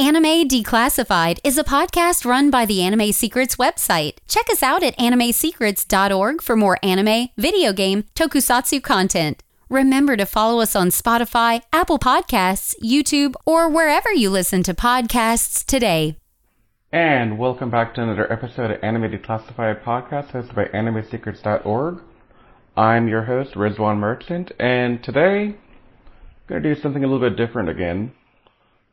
Anime Declassified is a podcast run by the Anime Secrets website. Check us out at animesecrets.org for more anime, video game, tokusatsu content. Remember to follow us on Spotify, Apple Podcasts, YouTube, or wherever you listen to podcasts today. And welcome back to another episode of Anime Declassified podcast hosted by animesecrets.org. I'm your host, Rizwan Merchant, and today I'm going to do something a little bit different again.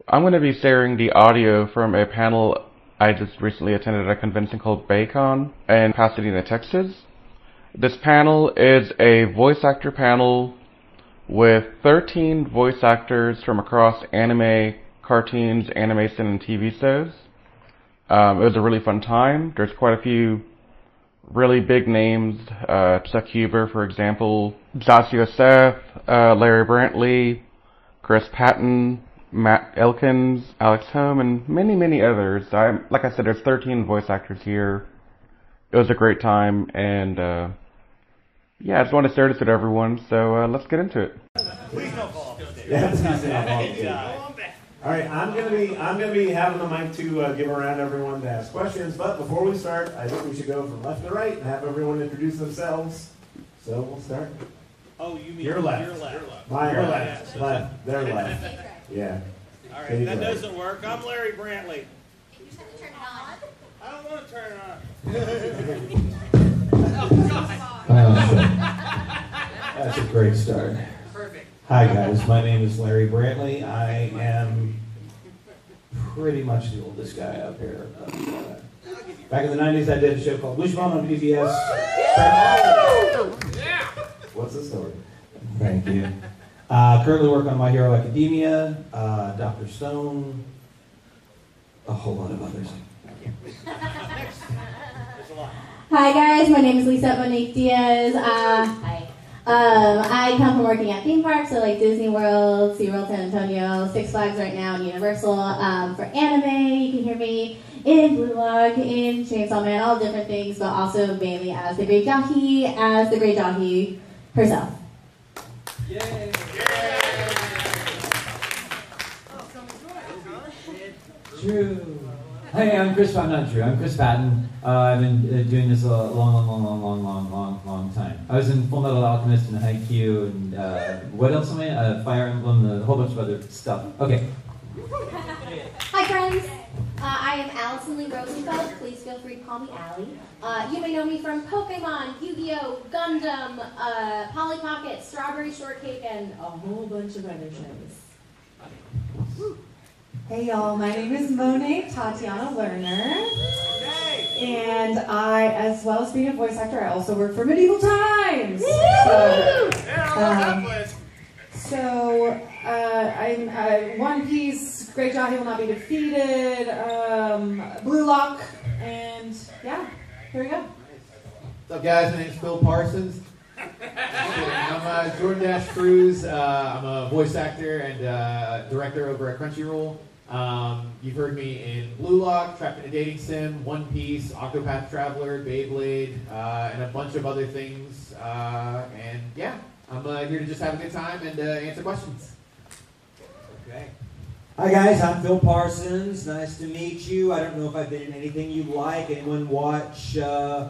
I'm going to be sharing the audio from a panel I just recently attended at a convention called Ba-Con in Pasadena, Texas. This panel is a voice actor panel with 13 voice actors from across anime, cartoons, animation, and TV shows. Um, it was a really fun time. There's quite a few really big names, uh, Chuck Huber, for example, Joshua Seth, uh, Larry Brantley, Chris Patton, Matt Elkins, Alex Hom, and many, many others. I, like I said, there's 13 voice actors here. It was a great time, and uh, yeah, I just want to share this with everyone. So uh, let's get into it. Please do not volunteer. All right, I'm gonna be I'm gonna be having the mic to uh, give around everyone to ask questions. But before we start, I think we should go from left to right and have everyone introduce themselves. So we'll start. Oh, you mean Your left. Your left. My Your left, left. left, their left. Yeah. All right, Stage that doesn't work. I'm Larry Brantley. You just have to turn it on. I don't want to turn it on. That's a great start. Perfect. Hi guys, my name is Larry Brantley. I am pretty much the oldest guy up here. Uh, back in the '90s, I did a show called Wishbone on PBS. Yeah. What's the story? Thank you. Uh, currently work on My Hero Academia, uh, Doctor Stone, a whole lot of others. There's a lot. Hi guys, my name is Lisette Monique Diaz. Uh, hi. Um, I come from working at theme parks, so like Disney World, SeaWorld San Antonio, Six Flags right now, and Universal. Um, for anime, you can hear me in Blue Lock, in Chainsaw Man, all different things, but also mainly as the Great Jahy, as the Great Jahy herself. Hey, I'm Chris I'm Not true. I'm Chris Patton. Uh, I've been uh, doing this a long, long, long, long, long, long, long, long time. I was in Full Metal Alchemist and Haikyuu and uh, what else am I? Uh, Fire Emblem, a whole bunch of other stuff. Okay. Hi, friends. Uh, I am Alyson Leigh Rosenfeld. Please feel free to call me Allie. Uh, you may know me from Pokemon, Yu-Gi-Oh, Gundam, uh, Polly Pocket, Strawberry Shortcake, and a whole bunch of other shows. Hey y'all, my name is Monet Tatiana Lerner. And I, as well as being a voice actor, I also work for Medieval Times. So, um, so uh, I'm uh, One Piece, Great job! He will not be defeated, um, Blue Lock, and yeah, here we go. What's up, guys? My name's Phil Parsons. I'm uh, Jordan Dash Cruz. Uh, I'm a voice actor and uh, director over at Crunchyroll. Um, you've heard me in Blue Lock, Trapped in a Dating Sim, One Piece, Octopath Traveler, Beyblade, uh, and a bunch of other things. Uh, and yeah, I'm uh, here to just have a good time and uh, answer questions. Okay. Hi guys, I'm Phil Parsons. Nice to meet you. I don't know if I've been in anything you like. Anyone watch? Uh,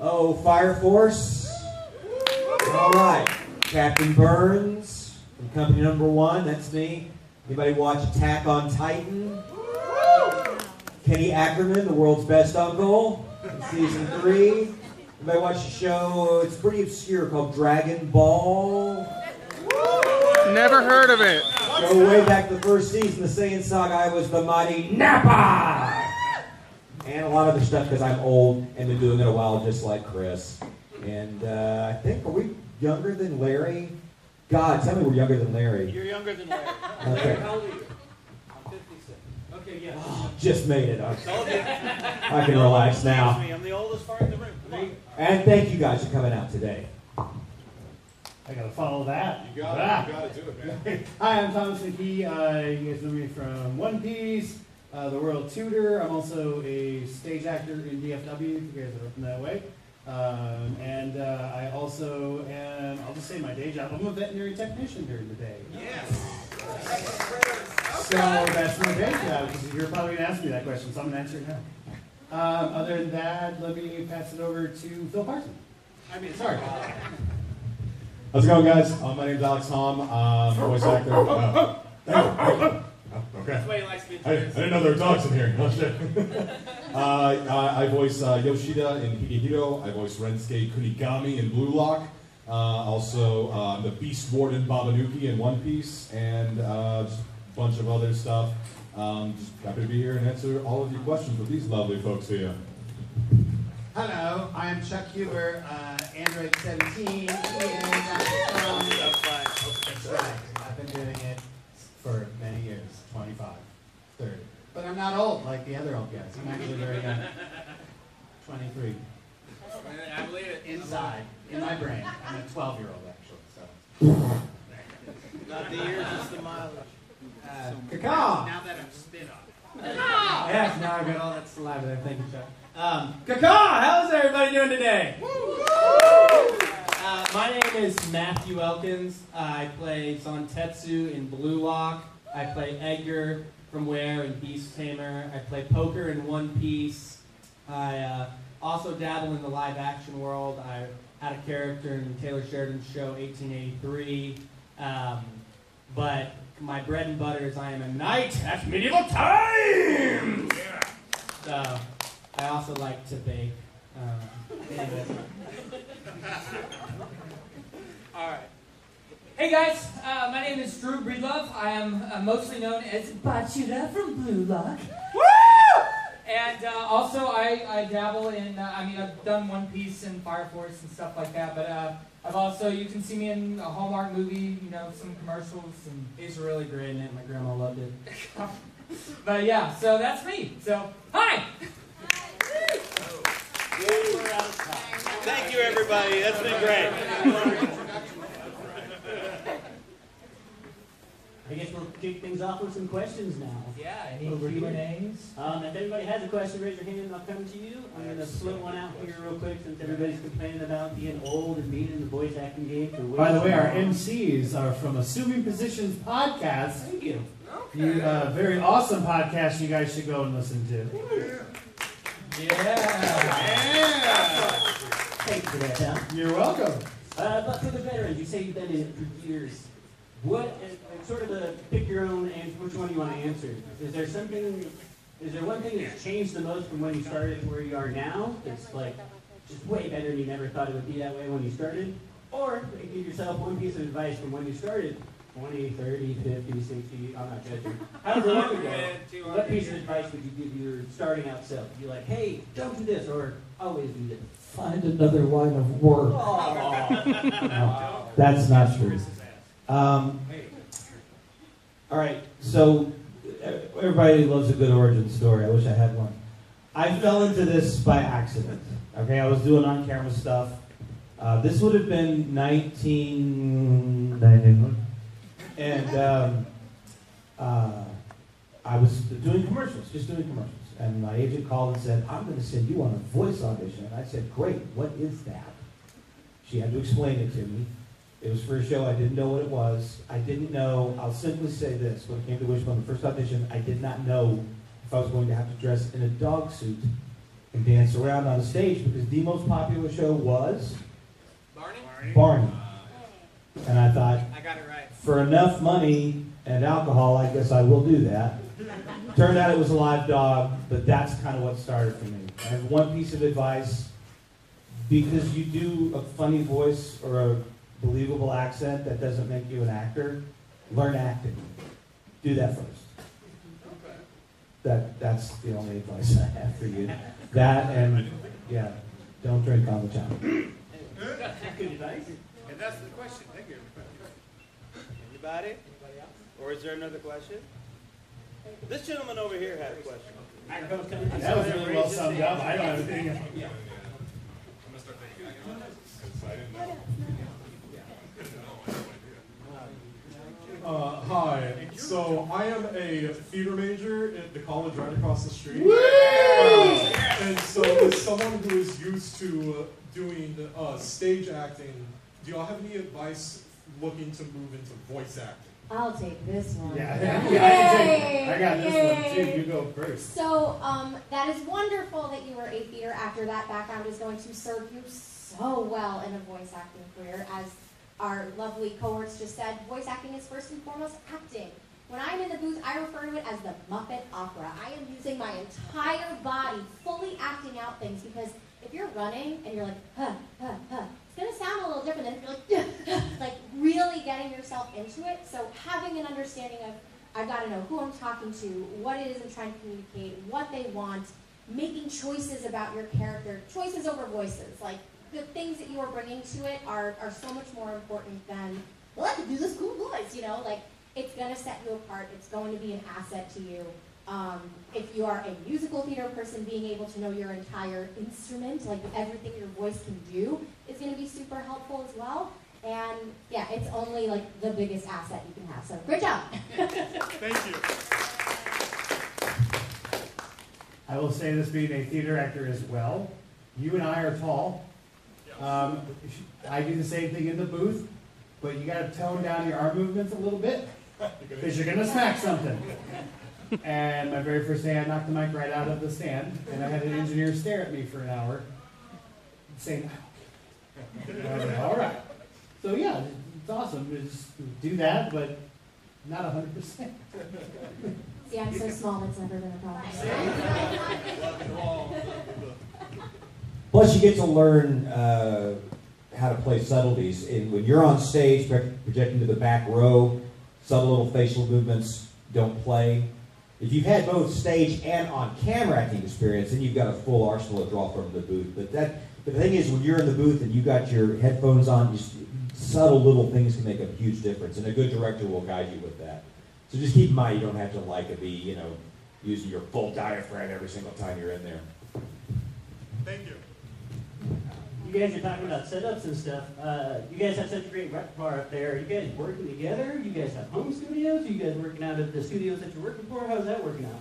oh, Fire Force. All right, Captain Burns from Company Number One. That's me. Anybody watch Attack on Titan? Kenny Ackerman, the world's best uncle, season three. Anybody watch the show? It's pretty obscure called Dragon Ball. Never heard of it. Go way back the first season, the Saiyan Saga, I was the mighty Nappa! And a lot of other stuff because I'm old and been doing it a while, just like Chris. And uh, I think, are we younger than Larry? God, tell me we're younger than Larry. You're younger than Larry. Okay. How old are you? I'm 56. Okay, yeah. Oh, just made it. I, Told you. I can relax now. Excuse me, I'm the oldest fart in the room. Come on. And thank you guys for coming out today. I gotta follow that. You got it. You got to do it, man. Hi, I'm Thomas McKee. Uh, you guys know me from One Piece, uh, The Royal Tutor. I'm also a stage actor in DFW, if you guys are up in that way. Um, and uh, I also am, I'll just say my day job, I'm a veterinary technician during the day. Yes. So that's my day because you're probably gonna ask me that question, so I'm gonna answer it now. Um, other than that, let me pass it over to Phil Parsons. I mean, sorry. How's it going, guys? Uh, my name's Alex Hom. Um, I'm a voice actor. Uh, oh, okay. That's why he likes to I, I didn't know there were dogs in here. Oh, shit. uh, I, I voice uh, Yoshida in Higehiro. I voice Rensuke Kunigami in Blue Lock. Uh, also, uh, the Beast Warden Babanuki in One Piece, and uh, just a bunch of other stuff. Um, just happy to be here and answer all of your questions with these lovely folks here. Hello, I am Chuck Huber, uh, Android 17, and I'm from. That's right. I've been doing it for many years 25, 30. But I'm not old like the other old guys. I'm actually very young. 23. I believe it. Inside, in my brain. I'm a 12 year old, actually. So. Not the years, it's the mileage. Uh, Caca! Now that I'm spit on. Yes, now I got all that saliva there. Thank you, Chuck. Um, Kaka, how's everybody doing today? Uh, my name is Matthew Elkins. I play Zantetsu in Blue Lock. I play Edgar from Where in Beast Tamer. I play poker in One Piece. I uh, also dabble in the live action world. I had a character in Taylor Sheridan's show 1883. Um, but my bread and butter is I am a knight at medieval times. So I also like to bake. Uh. All right. Hey guys, uh, my name is Drew Breedlove. I am uh, mostly known as Bachira from Blue Lock. Woo! And uh, also, I, I dabble in, uh, I mean, I've done One Piece and Fire Force and stuff like that, but uh, I've also, you can see me in a Hallmark movie, you know, some commercials, and it's really great in it. My grandma loved it. but yeah, so that's me. So, hi! Thank you, everybody. That's been great. I guess we'll kick things off with some questions now. Yeah, any Over here. Q&As? Um, if anybody has a question, raise your hand and I'll come to you. I'm going to slip one out here real quick since everybody's complaining about being old and being in the boys acting game for By the way, our. MCs are from Assuming Positions Podcast. Thank you. You, uh, very awesome podcast you guys should go and listen to. Thanks for that, huh? You're welcome. Uh, but for the veterans, you say you've been in it for years. What, uh, sort of a pick your own answer, which one do you want to answer? Is there something, is there one thing that's changed the most from when you started to where you are now? That's like just way better and you never thought it would be that way when you started? Or give yourself one piece of advice from when you started 20, 30, 50, 60, I'm not judging. However long ago, what piece of advice would you give your starting out self? Be like, hey, don't do this, or always do this. Find another line of work. No, that's not true. Um, all right, so everybody loves a good origin story. I wish I had one. I fell into this by accident. Okay, I was doing on camera stuff. Uh, this would have been 1991. And um, uh, I was doing commercials, just doing commercials. And my agent called and said, I'm going to send you on a voice audition. And I said, Great, what is that? She had to explain it to me. It was for a show. I didn't know what it was. I didn't know. I'll simply say this. When it came to Wishbone, the first audition, I did not know if I was going to have to dress in a dog suit and dance around on the stage because the most popular show was Barney? Barney. Uh, and I thought, I got it right. for enough money and alcohol, I guess I will do that. Turned out it was a live dog, but that's kind of what started for me. I have one piece of advice because you do a funny voice or a believable accent, that doesn't make you an actor. Learn acting. Do that first. That that's the only advice I have for you. That and yeah, don't drink on the job. Good advice. And that's the question. Thank you. Anybody? Anybody else? Or is there another question? This gentleman over here had a question. Microphone's coming. That was really well summed up. I don't have anything. Uh, hi. So I am a theater major at the college right across the street. Woo! Uh, and so, as someone who is used to uh, doing uh, stage acting, do y'all have any advice looking to move into voice acting? I'll take this one. Yeah, yeah, I, can Yay! take- I got this one too. You go first. So um, that is wonderful that you are a theater actor. That background is going to serve you so well in a voice acting career. As our lovely cohorts just said, voice acting is first and foremost acting. When I'm in the booth, I refer to it as the Muppet Opera. I am using my entire body, fully acting out things because if you're running and you're like, huh, huh, huh, it's going to sound a little different than like really getting yourself into it. So having an understanding of, I've got to know who I'm talking to, what it is I'm trying to communicate, what they want, making choices about your character, choices over voices. Like the things that you are bringing to it are, are so much more important than, well, I can do this cool voice, you know? Like it's going to set you apart. It's going to be an asset to you. Um, if you are a musical theater person, being able to know your entire instrument, like everything your voice can do, is going to be super helpful as well. And yeah, it's only like the biggest asset you can have. So great job. Thank you. I will say this being a theater actor as well. You and I are tall. Um, I do the same thing in the booth, but you got to tone down your arm movements a little bit because you're going to smack something. And my very first day, I knocked the mic right out of the stand, and I had an engineer stare at me for an hour, saying, and I was like, all right. So yeah, it's awesome. Just do that, but not 100%. See, I'm so small, that's never been a problem. Plus, you get to learn uh, how to play subtleties. And when you're on stage, projecting to the back row, subtle little facial movements don't play. If you've had both stage and on camera acting experience, then you've got a full arsenal to draw from the booth. But that, but the thing is, when you're in the booth and you've got your headphones on, you, s- subtle little things can make a huge difference, and a good director will guide you with that. So just keep in mind, you don't have to like it, be you know using your full diaphragm every single time you're in there. Thank you. You guys are talking about setups and stuff. Uh, you guys have such a great repertoire up there. Are you guys working together? You guys have home studios? you guys working out of the studios that you're working for? How's that working out?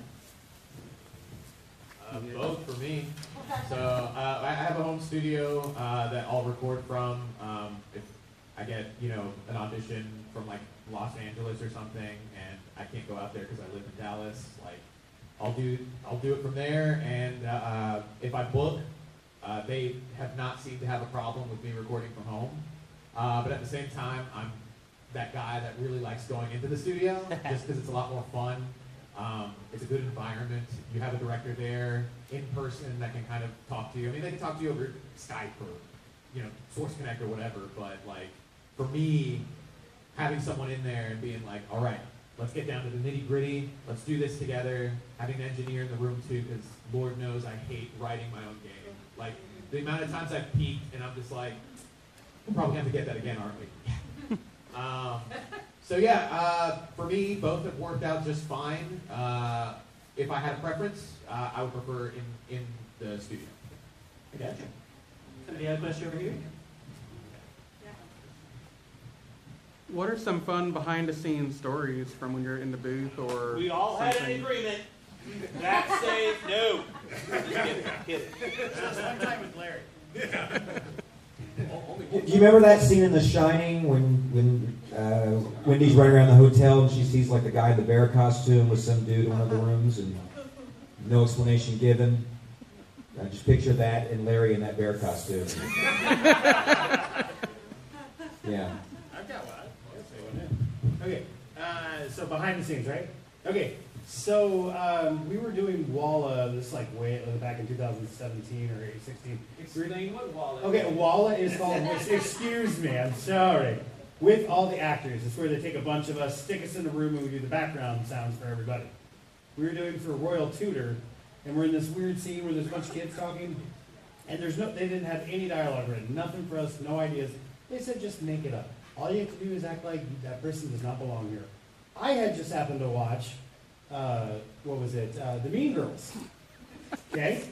Uh, both for me. So uh, I I have a home studio uh, that I'll record from. Um, if I get you know an audition from like Los Angeles or something, and I can't go out there because I live in Dallas, like I'll do I'll do it from there. And uh, if I book, uh, they have not seemed to have a problem with me recording from home. Uh, but at the same time, I'm that guy that really likes going into the studio just because it's a lot more fun. Um, it's a good environment. You have a director there in person that can kind of talk to you. I mean, they can talk to you over Skype or, you know, Source Connect or whatever. But like, for me, having someone in there and being like, all right, let's get down to the nitty gritty. Let's do this together. Having an engineer in the room too, because Lord knows I hate writing my own game. Like the amount of times I've peaked and I'm just like, we'll probably have to get that again, aren't we? Um, so yeah, uh, for me, both have worked out just fine. Uh, if I had a preference, uh, I would prefer in, in the studio. I gotcha. Somebody have a question over here? What are some fun behind the scenes stories from when you're in the booth or We all had an something? agreement. Backstage, no. Just kidding, kidding. Just one time with Larry. Do you remember that scene in The Shining when when uh, Wendy's running around the hotel and she sees like the guy in the bear costume with some dude in one of the rooms and no explanation given? I just picture that and Larry in that bear costume. yeah. I've got one. I'll say one now. Okay, uh, so behind the scenes, right? Okay, so um, we were doing Walla, this like way back in 2017 or 16. Explain what Walla is. Okay, Walla is called. excuse me, I'm sorry. With all the actors, it's where they take a bunch of us, stick us in a room, and we do the background sounds for everybody. We were doing for Royal Tutor, and we're in this weird scene where there's a bunch of kids talking, and there's no, they didn't have any dialogue written, nothing for us, no ideas. They said just make it up. All you have to do is act like that person does not belong here. I had just happened to watch, uh, what was it, uh, The Mean Girls. Okay.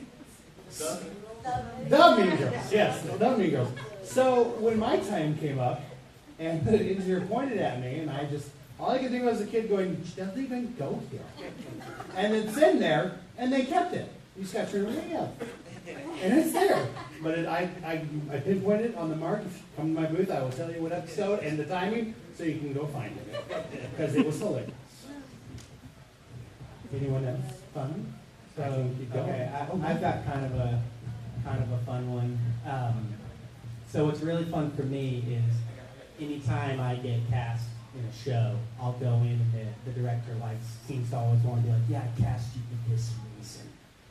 The Mean Girls, yes, the Mean Girls. So when my time came up, and the engineer pointed at me, and I just, all I could think was a kid going, doesn't even go here. And it's in there, and they kept it. You just got to turn it up. And it's there. But it, I, I, I pinpointed it on the mark. If you come to my booth, I will tell you what episode and the timing. so you can go find it because it was hilarious. Anyone else fun? So, I can keep going. okay, I, I've got kind of a, kind of a fun one. Um, so what's really fun for me is anytime I get cast in a show, I'll go in and the, the director likes seems to always want to be like, yeah, I cast you for this reason.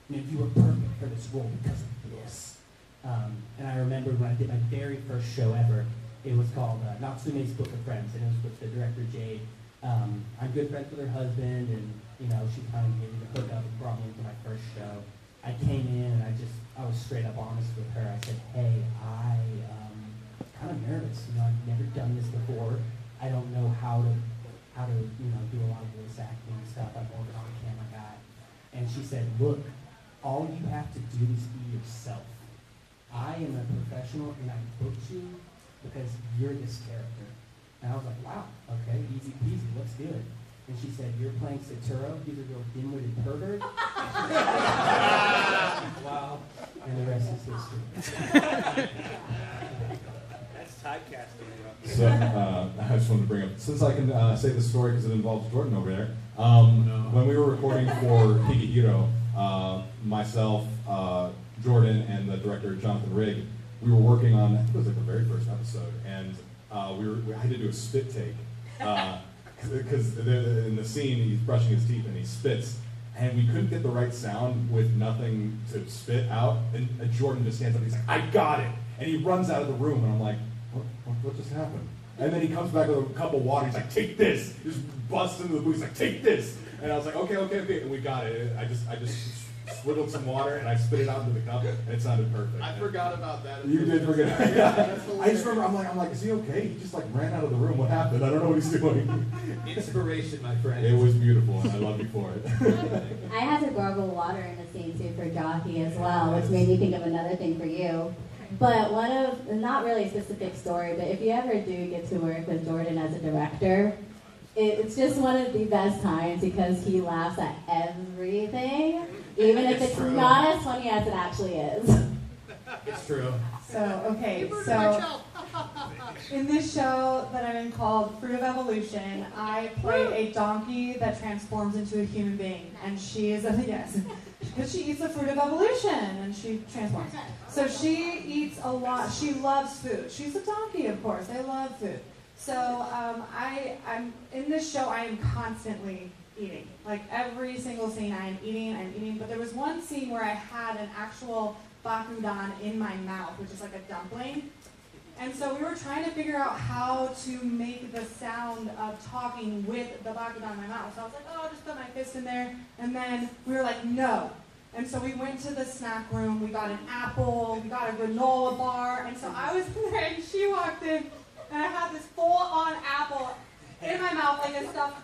And if you were perfect for this role because of this. Um, and I remember when I did my very first show ever, it was called uh, Natsume's Book of Friends, and it was with the director Jade. Um, I'm good friends with her husband, and you know she kind of gave me the hook up and brought me into my first show. I came in and I just I was straight up honest with her. I said, "Hey, I um, kind of nervous. You know, I've never done this before. I don't know how to how to you know do a lot of voice acting and stuff. I'm more of an on-camera guy." And she said, "Look, all you have to do is be yourself. I am a professional, and I booked you because you're this character." And I was like, "Wow, okay, easy peasy. Let's do it." And she said, "You're playing Satoru. He's a real dim-witted pervert." wow. And the rest is history. That's typecasting. So uh, I just wanted to bring up, since I can uh, say the story because it involves Jordan over there. Um, When we were recording for Higehiro, uh, myself, uh, Jordan, and the director Jonathan Rigg, we were working on. I think it was like the very first episode, and uh, we were. We had to do a spit take because in the scene he's brushing his teeth and he spits. And we couldn't get the right sound with nothing to spit out. And uh, Jordan just stands up. and He's like, "I got it!" And he runs out of the room. And I'm like, "What? What, what just happened?" And then he comes back with a cup of water. He's like, "Take this!" He just busts into the booth. He's like, "Take this!" And I was like, "Okay, okay, okay." And we got it. I just, I just swiggled some water and I spit it out into the cup, and it sounded perfect. I forgot about that. You did forget. That's I just remember. I'm like, I'm like, is he okay? He just like ran out of the room. What happened? I don't know what he's doing. Inspiration, my friend. It was beautiful, and I love you for it. I had to gargle water in the scene too for Jockey as well, which made me think of another thing for you. But one of, not really a specific story, but if you ever do get to work with Jordan as a director, it's just one of the best times because he laughs at everything, even if It's it's not as funny as it actually is. It's true. So, okay, so in this show that I'm in called Fruit of Evolution, I play a donkey that transforms into a human being. And she is a, yes, because she eats the fruit of evolution and she transforms. So she eats a lot, she loves food. She's a donkey, of course, they love food. So um, I, I'm in this show, I am constantly eating. Like every single scene, I am eating, I'm eating. But there was one scene where I had an actual bakudan in my mouth, which is like a dumpling. And so we were trying to figure out how to make the sound of talking with the bakudan in my mouth. So I was like, oh, I'll just put my fist in there. And then we were like, no. And so we went to the snack room, we got an apple, we got a granola bar. And so I was there and she walked in and I had this full on apple in my mouth like a stuffed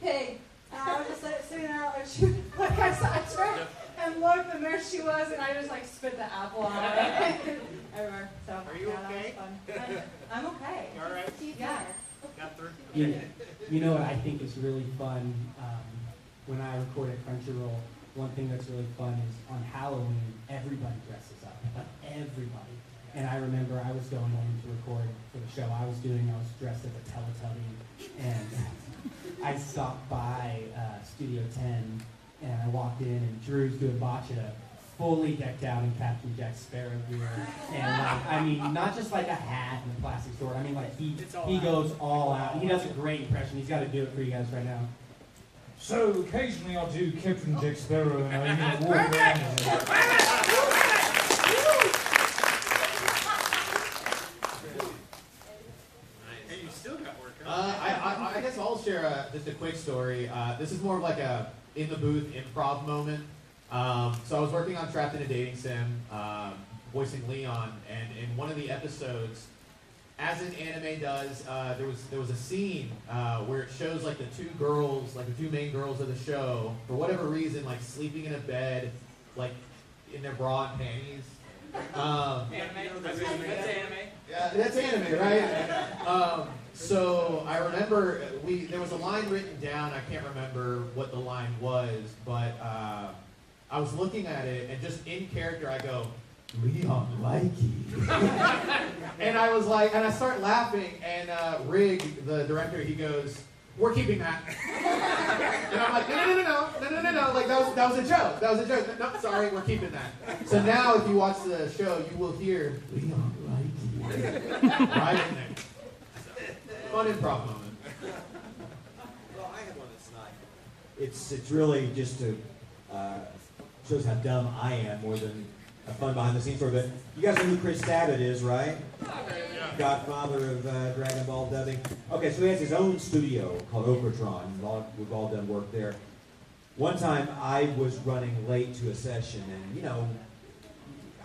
pig. And I was just like, sitting there and she, like I, saw, I turned and looked and there she was and I just like spit the apple on her everywhere. So Are you yeah, okay? That was fun. I, I'm okay. All right. Yeah. Got through. You, you know what I think is really fun um, when I record at Crunchyroll. One thing that's really fun is on Halloween, everybody dresses up. Like everybody. And I remember I was going in to record for the show I was doing. I was dressed as a Teletubby, and I stopped by uh, Studio 10, and I walked in, and Drew's doing Bachira, fully decked out in Captain Jack Sparrow gear, and like, I mean, not just like a hat and a plastic sword. I mean, like he he goes all out. He does a great impression. He's got to do it for you guys right now. So occasionally I'll do Captain Jack Sparrow and I even walk around. And you still got work. Uh, I, I, guess I'll share a, just a quick story. Uh, this is more of like a in the booth improv moment. Um, so I was working on Trapped in a Dating Sim, um, voicing Leon, and in one of the episodes, as an anime does, uh, there was there was a scene uh, where it shows like the two girls, like the two main girls of the show, for whatever reason, like sleeping in a bed, like in their bra and panties. Um, Anime? That's anime. That's anime. yeah, that's anime, right? Um, so I remember we there was a line written down. I can't remember what the line was, but uh, I was looking at it and just in character, I go, Leon Likey. and I was like, and I start laughing, and uh, Rig, the director, he goes, "We're keeping that." and I'm like, "No, no, no, no, no, no, no, no! Like that was that was a joke. That was a joke. No, sorry, we're keeping that." So now, if you watch the show, you will hear Leon Likey right in there. Fun improv moment. Well, I have one that's not. It's it's really just to uh, shows how dumb I am more than a fun behind the scenes story. But you guys know who Chris Sabat is, right? Godfather of uh, Dragon Ball dubbing. Okay, so he has his own studio called Okratron. We've all done work there. One time I was running late to a session, and you know,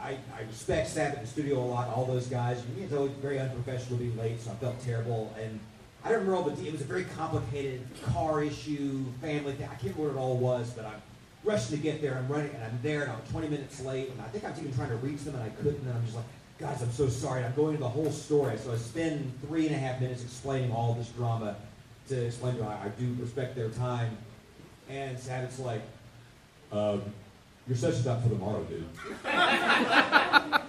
I, I respect Sabat in the studio a lot, all those guys. You It's always very unprofessional to be late, so I felt terrible. And I don't remember all the. It was a very complicated car issue, family thing. I can't remember what it all was, but I'm rushing to get there. I'm running, and I'm there, and I'm 20 minutes late. And I think I was even trying to reach them, and I couldn't. And I'm just like, guys, I'm so sorry. I'm going into the whole story. So I spend three and a half minutes explaining all this drama to explain to them I, I do respect their time. And Sabat's like, um, your session's not for tomorrow, dude.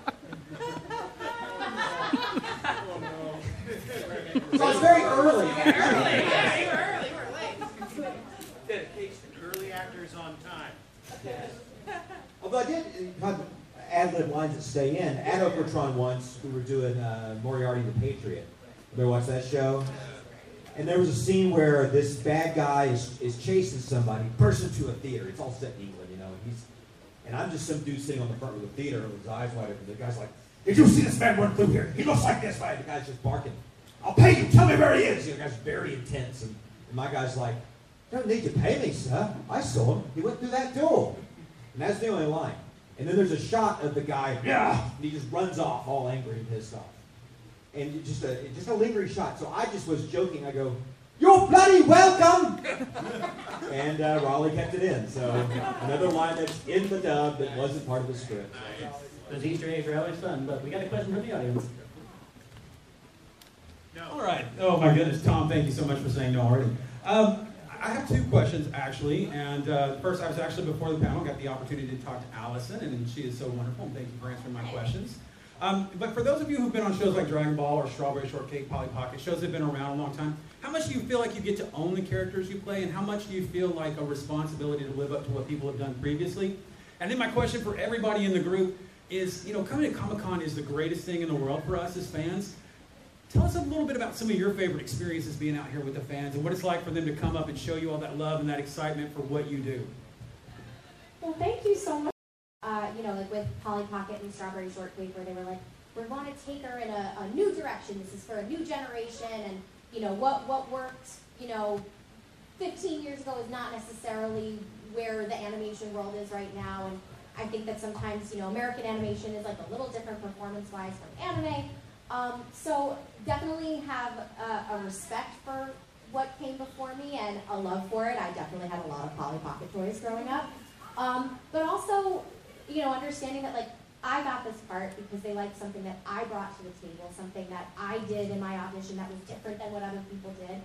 So it's very early. Early. Yeah, you were early, you were late. Dedication. Early actors on time. Yes. Although I did have ad lib lines that stay in. At Okratron once, we were doing uh, Moriarty the Patriot. Ever watch that show? And there was a scene where this bad guy is, is chasing somebody, person to a theater. It's all set in England, you know. And he's, and I'm just some dude sitting on the front of the theater with his eyes wide open. The guy's like, "Did you see this man run through here? He looks like this guy." The guy's just barking. I'll pay you. Tell me where he is. You know, the guy's very intense, and, and my guy's like, "Don't need to pay me, sir. I saw him. He went through that door." And that's the only line. And then there's a shot of the guy, yeah, and he just runs off, all angry and pissed off. And just a just a lingering shot. So I just was joking. I go, "You're bloody welcome." and uh, Raleigh kept it in. So another line that's in the dub that wasn't part of the script. Those Easter eggs are always fun, but we got a question from the audience. All right. Oh my goodness, Tom, thank you so much for saying no already. Um, I have two questions actually, and uh, first, I was actually before the panel got the opportunity to talk to Allison, and she is so wonderful. And thank you for answering my questions. Um, but for those of you who've been on shows like Dragon Ball or Strawberry Shortcake, Polly Pocket, shows that have been around a long time, how much do you feel like you get to own the characters you play, and how much do you feel like a responsibility to live up to what people have done previously? And then my question for everybody in the group is, you know, coming to Comic Con is the greatest thing in the world for us as fans. Tell us a little bit about some of your favorite experiences being out here with the fans and what it's like for them to come up and show you all that love and that excitement for what you do. Well, thank you so much. Uh, you know, like with Polly Pocket and Strawberry Shortcake, where they were like, we're going to take her in a, a new direction. This is for a new generation, and you know what what worked, you know, 15 years ago is not necessarily where the animation world is right now. And I think that sometimes, you know, American animation is like a little different performance-wise from anime. Um, so definitely have a, a respect for what came before me and a love for it. I definitely had a lot of Polly Pocket toys growing up. Um, but also, you know, understanding that like I got this part because they liked something that I brought to the table, something that I did in my audition that was different than what other people did.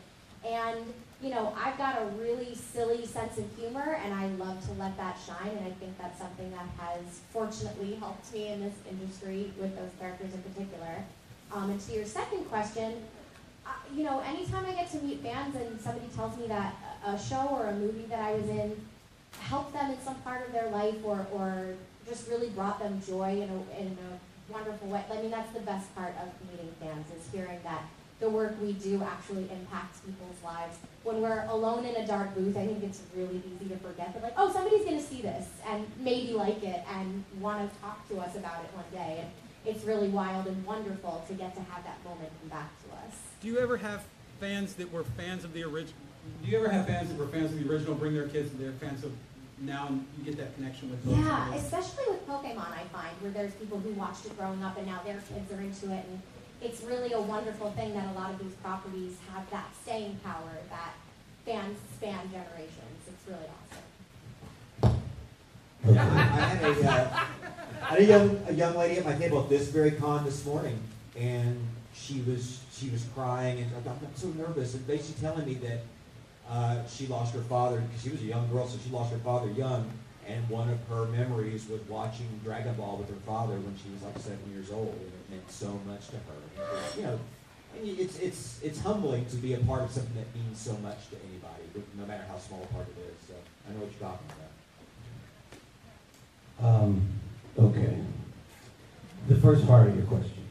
And, you know, I've got a really silly sense of humor and I love to let that shine and I think that's something that has fortunately helped me in this industry with those characters in particular. Um, and to your second question, you know, anytime I get to meet fans and somebody tells me that a show or a movie that I was in helped them in some part of their life or, or just really brought them joy in a, in a wonderful way, I mean, that's the best part of meeting fans is hearing that the work we do actually impacts people's lives. When we're alone in a dark booth, I think it's really easy to forget that, like, oh, somebody's going to see this and maybe like it and want to talk to us about it one day. And it's really wild and wonderful to get to have that moment come back to us. Do you ever have fans that were fans of the original? Do you ever have fans that were fans of the original bring their kids and they're fans of now you get that connection with those? Yeah, especially with Pokemon, I find, where there's people who watched it growing up and now their kids are into it. And it's really a wonderful thing that a lot of these properties have that staying power that fans span generations. It's really awesome. I had a, uh, I had a young, a young lady at my table at this very con this morning, and she was she was crying and I'm, I'm so nervous, and basically telling me that uh, she lost her father because she was a young girl, so she lost her father young, And one of her memories was watching Dragon Ball with her father when she was like seven years old, and it meant so much to her. You know, it's it's it's humbling to be a part of something that means so much to anybody, no matter how small a part it is. So I know what you're talking about. Um, okay. The first part of your question.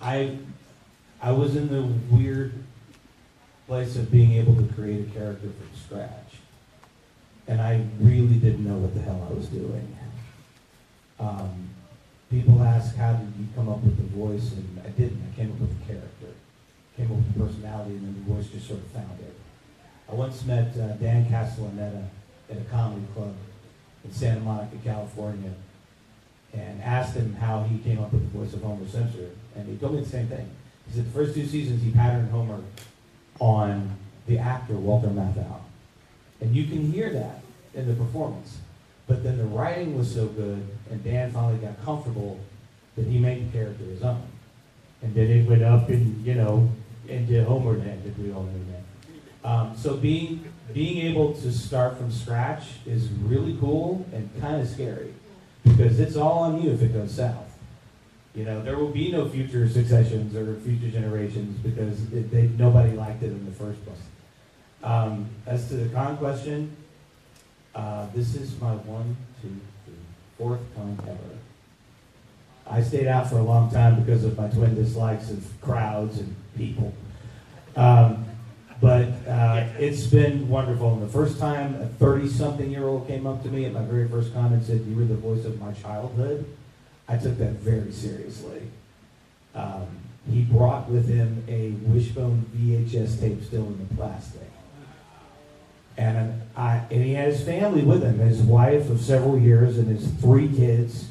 I I was in the weird place of being able to create a character from scratch. And I really didn't know what the hell I was doing. Um, people ask, how did you come up with the voice? And I didn't. I came up with a character. Came up with the personality, and then the voice just sort of found it. I once met uh, Dan Castellaneta at a comedy club in Santa Monica, California, and asked him how he came up with the voice of Homer Simpson. And he told me the same thing. He said the first two seasons he patterned Homer on the actor Walter Matthau. And you can hear that in the performance. But then the writing was so good, and Dan finally got comfortable that he made the character his own. And then it went up and, you know, into Homer land, that we all know that. Um, so being being able to start from scratch is really cool and kind of scary because it's all on you if it goes south. You know, there will be no future successions or future generations because it, they, nobody liked it in the first place. Um, as to the con question, uh, this is my one, two, three, fourth con ever. I stayed out for a long time because of my twin dislikes of crowds and people. Um, but uh, it's been wonderful. And the first time a 30 something year old came up to me at my very first con and said, You were the voice of my childhood, I took that very seriously. Um, he brought with him a Wishbone VHS tape still in the plastic. And, I, and he had his family with him, his wife of several years and his three kids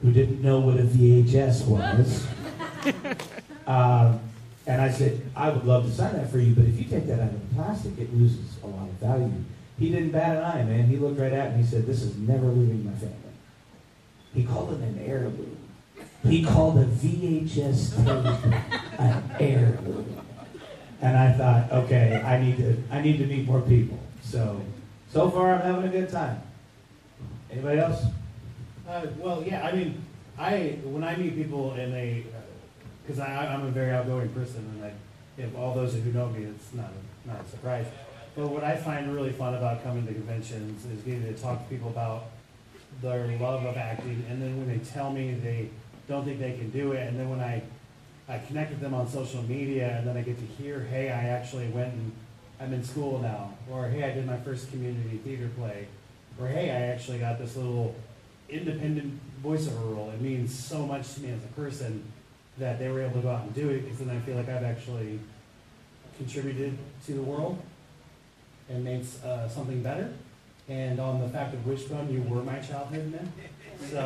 who didn't know what a VHS was. um, and I said, I would love to sign that for you, but if you take that out of the plastic, it loses a lot of value. He didn't bat an eye, man. He looked right at me and he said, This is never leaving my family. He called it an air heirloom. He called a VHS tape an air heirloom. And I thought, okay, I need to I need to meet more people. So so far I'm having a good time. Anybody else? Uh, well, yeah. I mean, I when I meet people and they, because uh, I'm a very outgoing person, and I, if all those who know me, it's not a, not a surprise. But what I find really fun about coming to conventions is getting to talk to people about their love of acting, and then when they tell me they don't think they can do it, and then when I I connect with them on social media, and then I get to hear, hey, I actually went and I'm in school now, or hey, I did my first community theater play, or hey, I actually got this little independent voiceover role. It means so much to me as a person that they were able to go out and do it because then I feel like I've actually contributed to the world and made uh, something better. And on the fact of Wishbone, you were my childhood man. So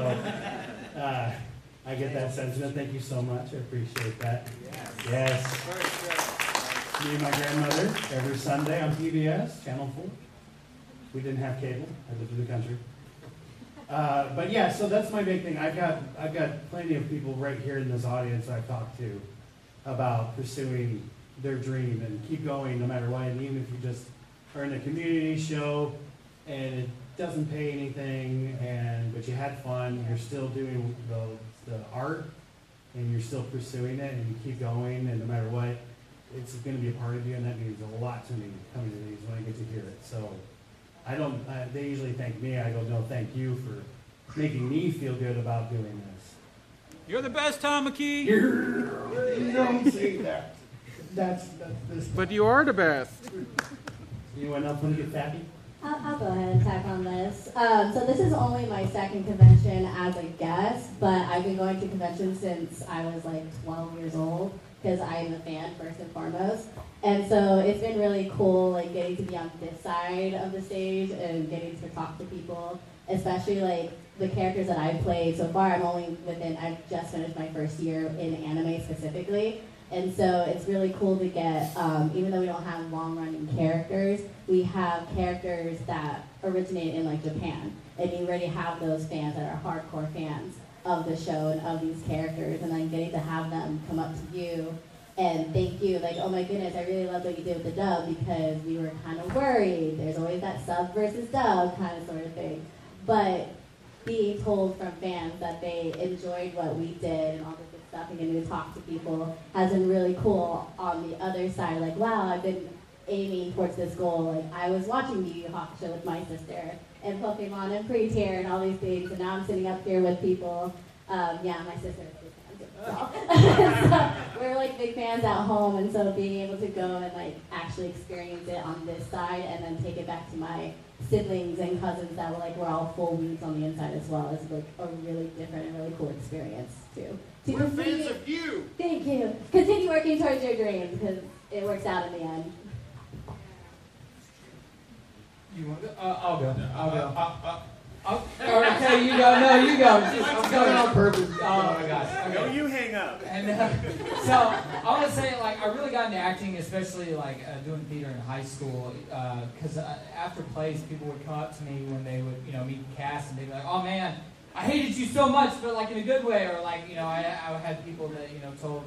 uh, I get that sentiment. Thank you so much. I appreciate that. Yes. Me and my grandmother every Sunday on PBS, Channel 4. We didn't have cable. I lived in the country. Uh, but yeah, so that's my big thing. I've got I've got plenty of people right here in this audience I've talked to about pursuing their dream and keep going no matter what. And even if you just are in a community show and it doesn't pay anything, and but you had fun, you're still doing the, the art, and you're still pursuing it, and you keep going, and no matter what, it's going to be a part of you, and that means a lot to me coming to these when I get to hear it. So. I don't, I, they usually thank me. I go, no, thank you for making me feel good about doing this. You're the best, Tom McKee. You don't say that. That's, that's this. But you are the best. Else want to get happy? I'll, go ahead and tack on this. Um, so this is only my second convention as a guest, but I've been going to conventions since I was like 12 years old because I am a fan first and foremost. And so it's been really cool, like getting to be on this side of the stage and getting to talk to people, especially like the characters that I've played so far. I'm only within, I've just finished my first year in anime specifically. And so it's really cool to get, um, even though we don't have long running characters, we have characters that originate in like Japan. And you already have those fans that are hardcore fans of the show and of these characters. And then getting to have them come up to you And thank you, like, oh my goodness, I really loved what you did with the dub because we were kind of worried. There's always that sub versus dub kind of sort of thing. But being told from fans that they enjoyed what we did and all good stuff and getting to talk to people has been really cool on the other side. Like, wow, I've been aiming towards this goal. Like, I was watching the Yu Yu Hakusho with my sister and Pokemon and pre-tier and all these things, and now I'm sitting up here with people. Um, yeah, my sister is a big fan. so we're like big fans at home, and so being able to go and like actually experience it on this side, and then take it back to my siblings and cousins that were like we're all full weeds on the inside as well is like a really different and really cool experience too. To We're continue- fans of you. Thank you. Continue working towards your dreams because it works out in the end. You want to go? Uh, I'll go. I'll go. I'll, okay, you go. No, you go. Just, I'm going on purpose. Oh my gosh. Okay. No, you hang up. And uh, so I want to say, like, I really got into acting, especially like uh, doing theater in high school, because uh, after plays, people would come up to me when they would, you know, meet the cast, and they'd be like, "Oh man, I hated you so much," but like in a good way, or like, you know, I, I had people that you know told,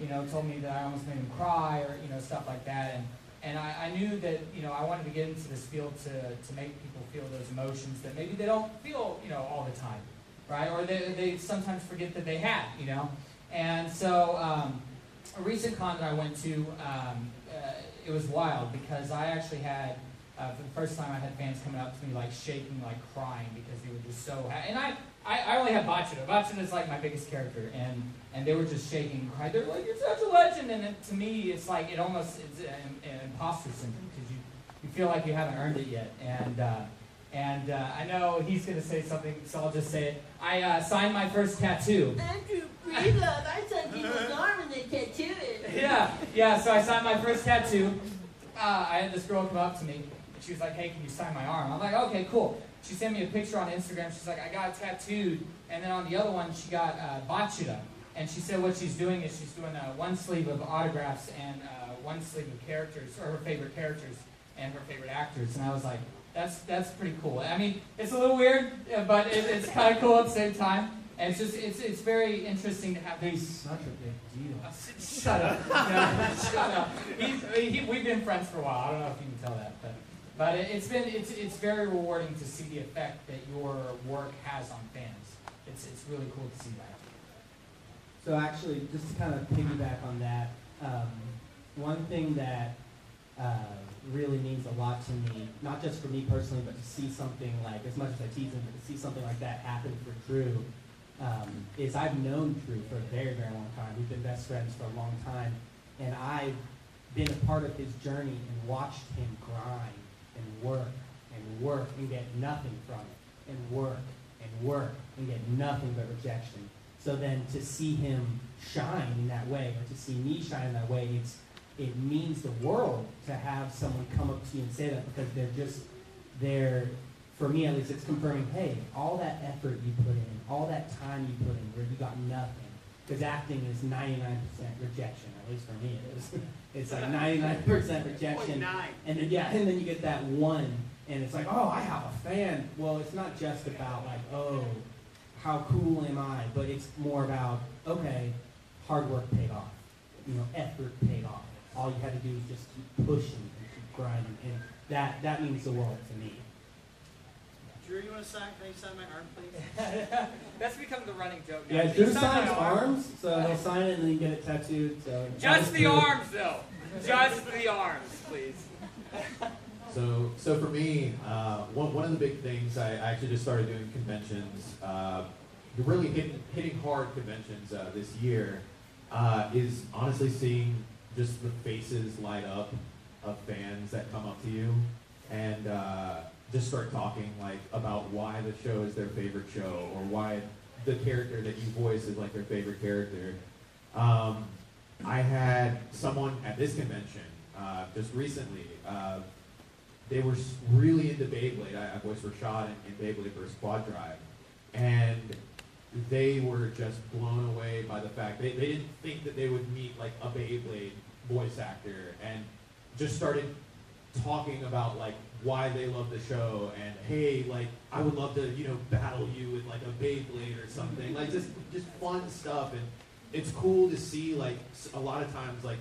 you know, told me that I almost made them cry, or you know, stuff like that, and and I, I knew that you know I wanted to get into this field to to make people feel those emotions that maybe they don't feel, you know, all the time, right? Or they they sometimes forget that they have, you know. And so, um, a recent con that I went to, um, uh, it was wild because I actually had, uh, for the first time, I had fans coming up to me like shaking, like crying because they were just so happy. And I, I, I only have Bachira. Bachira is like my biggest character, and and they were just shaking and crying. They're like, "You're such a legend!" And it, to me, it's like it almost it's an, an imposter syndrome because you you feel like you haven't earned it yet. And uh, and uh, I know he's going to say something, so I'll just say it. I uh, signed my first tattoo. Andrew Breedlove, I said people's arm and they tattoo it. yeah, yeah. So I signed my first tattoo. Uh, I had this girl come up to me, and she was like, "Hey, can you sign my arm?" I'm like, "Okay, cool." She sent me a picture on Instagram. She's like, "I got tattooed," and then on the other one, she got uh, Bachira, and she said what she's doing is she's doing uh, one sleeve of autographs and uh, one sleeve of characters, or her favorite characters and her favorite actors. And I was like, "That's that's pretty cool." I mean, it's a little weird, uh, but it, it's kind of cool at the same time. And it's just it's it's very interesting to have these. Such a big deal. Shut up. No, shut up. He's, he, we've been friends for a while. I don't know if you can tell that, but but it's been it's it's very rewarding to see the effect that your work has on fans. It's it's really cool to see that. So actually, just to kind of piggyback on that, um, one thing that uh, really means a lot to me, not just for me personally, but to see something like, as much as I tease him, but to see something like that happen for Drew, um, is I've known Drew for a very, very long time. We've been best friends for a long time, and I've been a part of his journey and watched him grind and work and work and get nothing from it, and work and work and get nothing but rejection. So then to see him shine in that way, or to see me shine in that way, it's it means the world to have someone come up to you and say that because they're just they're for me at least it's confirming, hey, all that effort you put in, all that time you put in where you got nothing. Because acting is 99% rejection, at least for me it is. It's like 99% rejection. 0.9. And then, yeah, and then you get that one, and it's like, oh, I have a fan. Well, it's not just about like, oh, how cool am I? But it's more about, okay, hard work paid off. You know, effort paid off. All you had to do is just keep pushing and keep grinding, and that that means the world to me. Drew, you want to sign? Can you sign my arm, please? That's become the running joke. now. Yeah, Can you Drew sign signs arm? arms, so he'll sign it and then you get it tattooed. So Just the arms, though. Just the arms, please. So, so for me, uh, one, one of the big things I I actually just started doing conventions, uh, really hitting, hitting hard conventions uh, this year, uh, is honestly seeing just the faces light up of fans that come up to you and uh, just start talking like about why the show is their favorite show or why the character that you voice is like their favorite character. Um, I had someone at this convention uh, just recently. They were really into Beyblade. I, I voiced Rashad in, in Beyblade Burst QuadDrive, and they were just blown away by the fact they, they didn't think that they would meet like a Beyblade voice actor, and just started talking about like why they love the show and hey like I would love to you know battle you with like a Beyblade or something like just just fun stuff and it's cool to see like a lot of times like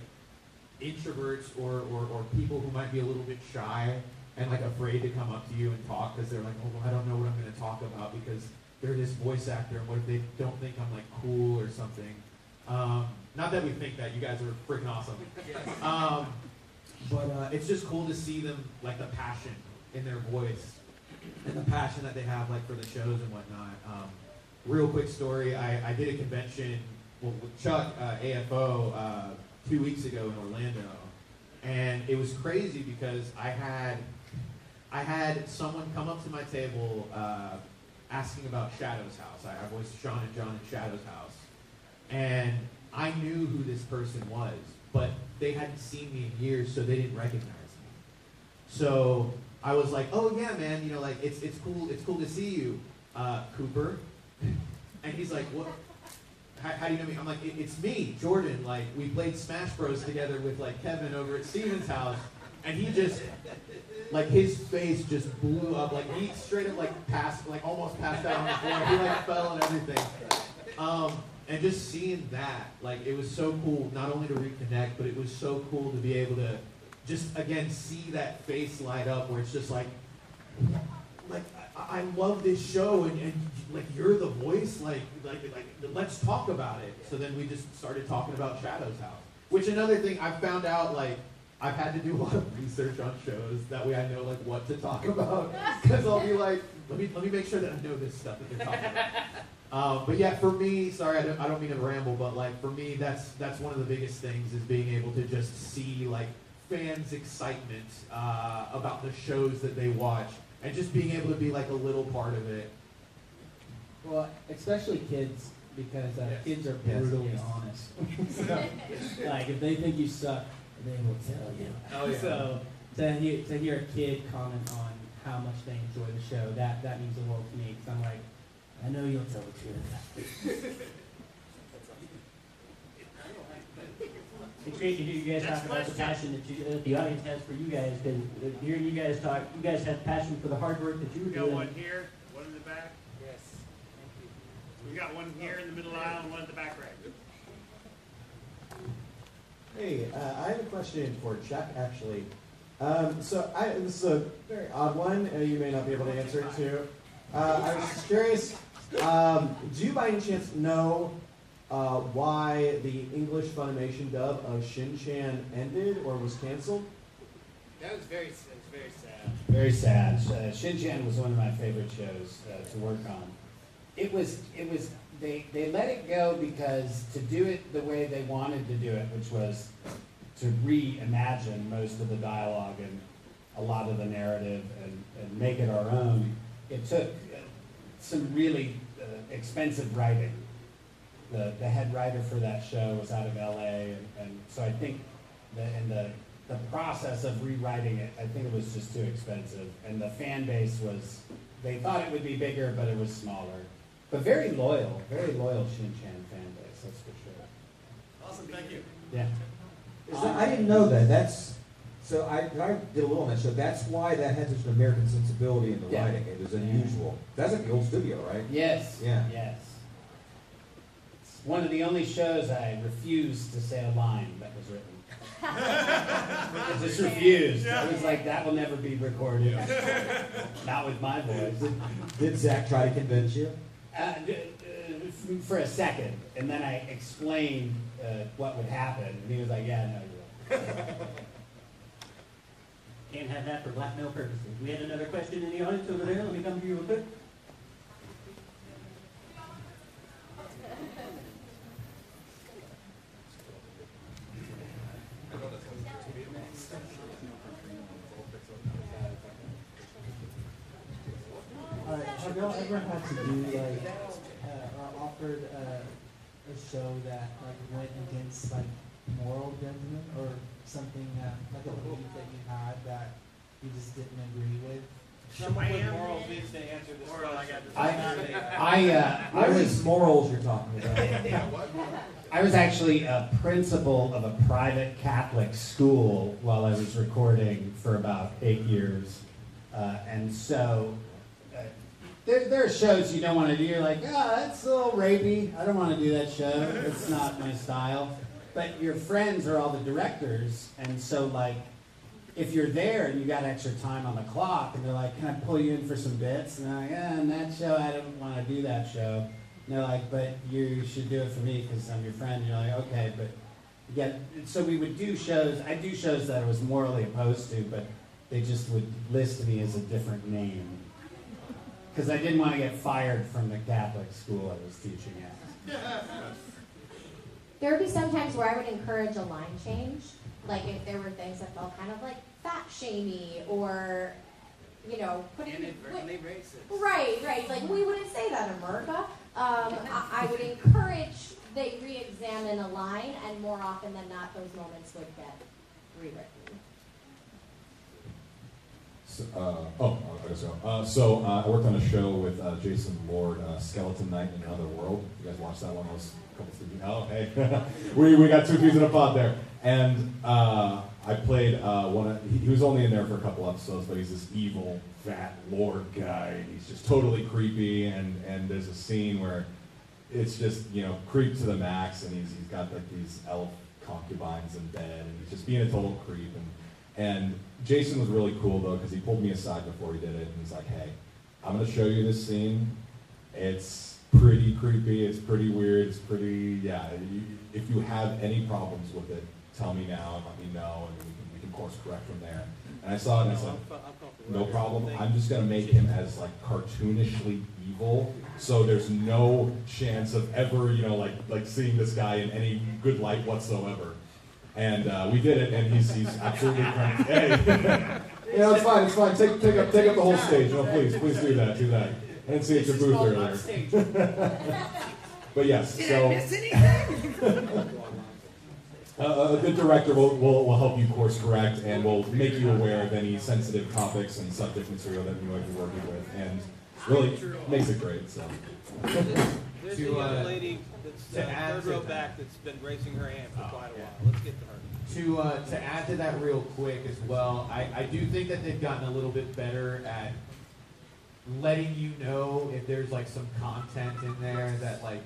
introverts or, or, or people who might be a little bit shy and like afraid to come up to you and talk because they're like, oh, well, I don't know what I'm going to talk about because they're this voice actor and what if they don't think I'm like cool or something. Um, not that we think that you guys are freaking awesome. Um, but uh, it's just cool to see them like the passion in their voice and the passion that they have like for the shows and whatnot. Um, real quick story: I, I did a convention well, with Chuck uh, AFO uh, two weeks ago in Orlando, and it was crazy because I had I had someone come up to my table uh, asking about Shadows House. I, I voiced Sean and John in Shadows House, and I knew who this person was, but they hadn't seen me in years, so they didn't recognize me. So I was like, "Oh yeah, man, you know, like it's it's cool, it's cool to see you, uh, Cooper." And he's like, "What? How, how do you know me?" I'm like, it, "It's me, Jordan. Like we played Smash Bros together with like Kevin over at Steven's house." And he just, like his face just blew up. Like he straight up like passed, like almost passed out on the floor. He like fell and everything. Um, and just seeing that, like it was so cool. Not only to reconnect, but it was so cool to be able to just again see that face light up where it's just like like I, I love this show and, and like you're the voice like like like let's talk about it so then we just started talking about shadows house which another thing i found out like i've had to do a lot of research on shows that way i know like what to talk about because i'll be like let me let me make sure that i know this stuff that they're talking about um, but yeah, for me, sorry, I don't, I don't mean to ramble, but like for me, that's that's one of the biggest things is being able to just see like fans' excitement uh, about the shows that they watch, and just being able to be like a little part of it. Well, especially kids, because uh, Yes. kids are brutally Yes. honest. so, like if they think you suck, they will tell you. Oh, yeah. So to hear, to hear a kid comment on how much they enjoy the show, that that means the world to me. Because I'm like, I know you'll tell the truth. It's great to hear you guys Next talk about the passion that you, that the audience has for you guys. Because hearing you guys talk, you guys have passion for the hard work that you were We got doing. one here, one in the back. Yes. We got one here in the middle aisle and one at the back right. Hey, uh, I have a question for Chuck, actually. Um, so I, this is a very odd one. Uh, you may not be able to answer it too. Uh, I was just curious. Um, do you by any chance know uh, why the English Funimation dub of Shin Chan ended or was canceled? That was very, was very sad. Very sad. Uh, Shin-Chan was one of my favorite shows uh, to work on. It was, it was, they, they let it go because to do it the way they wanted to do it, which was to reimagine most of the dialogue and a lot of the narrative and, and make it our own, it took some really uh, expensive writing. The, the head writer for that show was out of LA, and, and so I think the, the, the process of rewriting it, I think it was just too expensive. And the fan base was, they thought it would be bigger, but it was smaller. But very loyal, very loyal Shin Chan fan base, that's for sure. Awesome, thank you. Yeah. Is that- I didn't know that. That's so I, I did a little on that show. That's why that had such an American sensibility in the Yeah. writing. It was unusual. That's like the old studio, right? Yes. Yeah. Yes. It's one of the only shows I refused to say a line that was written. I just refused. I was like, that will never be recorded. Not with my voice. Did Zach try to convince you? Uh, uh, for a second, and then I explained uh, what would happen, and he was like, "Yeah, no, you will." Can't have that for blackmail purposes. We had another question in the audience over there. Let me come to you real quick. Have y'all ever had to do like, uh, or offered uh, a show that like went against like moral judgment or something that like a belief that you had that you just didn't agree with? Someone with morals needs to answer this question. I, I, uh, I was morals you're talking about? I was actually a principal of a private Catholic school while I was recording for about eight years. Uh, and so there, there are shows you don't want to do. You're like, oh, that's a little rapey. I don't want to do that show. It's not my style. But your friends are all the directors, and so like, if you're there and you got extra time on the clock, and they're like, can I pull you in for some bits? And I'm like, yeah, in that show, I don't want to do that show. And they're like, but you should do it for me because I'm your friend. And you're like, okay, but yeah. So we would do shows. I do shows that I was morally opposed to, but they just would list me as a different name because I didn't want to get fired from the Catholic school I was teaching at. There would be some times where I would encourage a line change, like if there were things that felt kind of like fat shamey or, you know, putting Inadvertently racist. Right, right. Like we wouldn't say that in America. Um, I, I would encourage they re-examine a line, and more often than not, those moments would get rewritten. Uh, oh, I guess so. Uh, so uh, I worked on a show with uh, Jason Lord, uh, Skeleton Knight in Another World. You guys watched that one? It was a couple seasons. Oh, hey, we, we got two peas in a pod there. And uh, I played one. Of, he, he was only in there for a couple episodes, but he's this evil, fat Lord guy. And he's just totally creepy. And and there's a scene where it's just you know creep to the max, and he's he's got like these elf concubines in bed, and he's just being a total creep. And and Jason was really cool though because he pulled me aside before he did it, and he's like, "Hey, I'm gonna show you this scene. It's pretty creepy. It's pretty weird. It's pretty yeah. You, if you have any problems with it, tell me now and let me know, and we can we can course correct from there." And I saw it, and I said, "No problem. I'm just gonna make him as like cartoonishly evil." So there's no chance of ever, you know, like like seeing this guy in any good light whatsoever. And uh, we did it, and he's, he's absolutely crazy. Hey. yeah, it's fine, it's fine. Take, take, up, take up the whole stage. No, please, please do that, do that. I didn't see it at your booth earlier. but yes, did so. Uh, a good director will, will, will help you course correct and will make you aware of any sensitive topics and subject material that you might be working with, and really makes it great. So. There's To, a uh, young lady that's to uh, add third to row that. back that's been raising her hand for Oh, quite a yeah. while. Let's get to her. To uh, to add to that real quick as well, I, I do think that they've gotten a little bit better at letting you know if there's like some content in there that like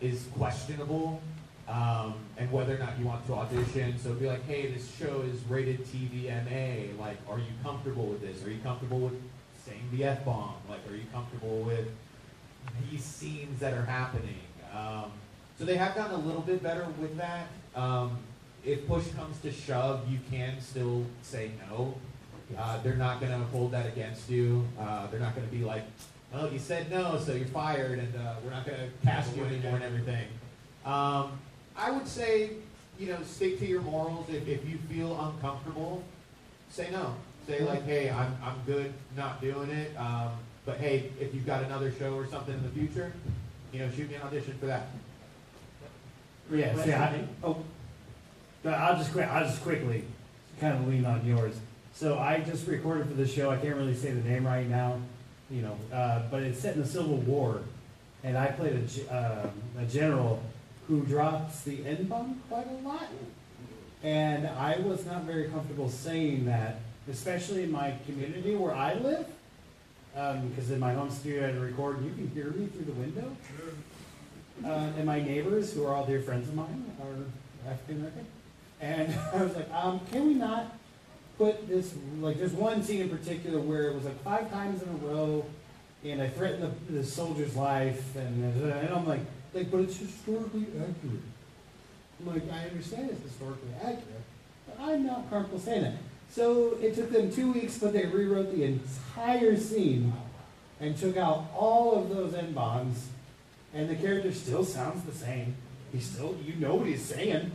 is questionable, um, and whether or not you want to audition. So be like, hey, this show is rated TVMA. Like, are you comfortable with this? Are you comfortable with saying the f bomb? Like, are you comfortable with these scenes that are happening? Um, so they have gotten a little bit better with that. Um, if push comes to shove, you can still say no. Uh, they're not going to hold that against you. Uh, they're not going to be like, well, you said no, so you're fired, and uh, we're not going to cast you anymore and everything. Um, I would say, you know, stick to your morals. If, if you feel uncomfortable, say no. Say like, hey, I'm, I'm good not doing it. Um, but hey, if you've got another show or something in the future, you know, shoot me an audition for that. Yes, yeah. I, oh, I'll just quick. I'll just quickly kind of lean on yours. So I just recorded for this show. I can't really say the name right now, you know, uh, but it's set in the Civil War, and I played a, ge- um a general who drops the N bomb quite a lot, and I was not very comfortable saying that, especially in my community where I live, because in my home studio I had to record, and you can hear me through the window. Uh, and my neighbors, who are all dear friends of mine, are African American. And I was like, um, can we not put this, like, there's one scene in particular where it was like five times in a row, and I threatened the, the soldier's life, and, and I'm like, like, but it's historically accurate. I'm like, I understand it's historically accurate, but I'm not comfortable saying that. So it took them two weeks, but they rewrote the entire scene and took out all of those N bombs and the character still sounds the same. He still, you know what he's saying.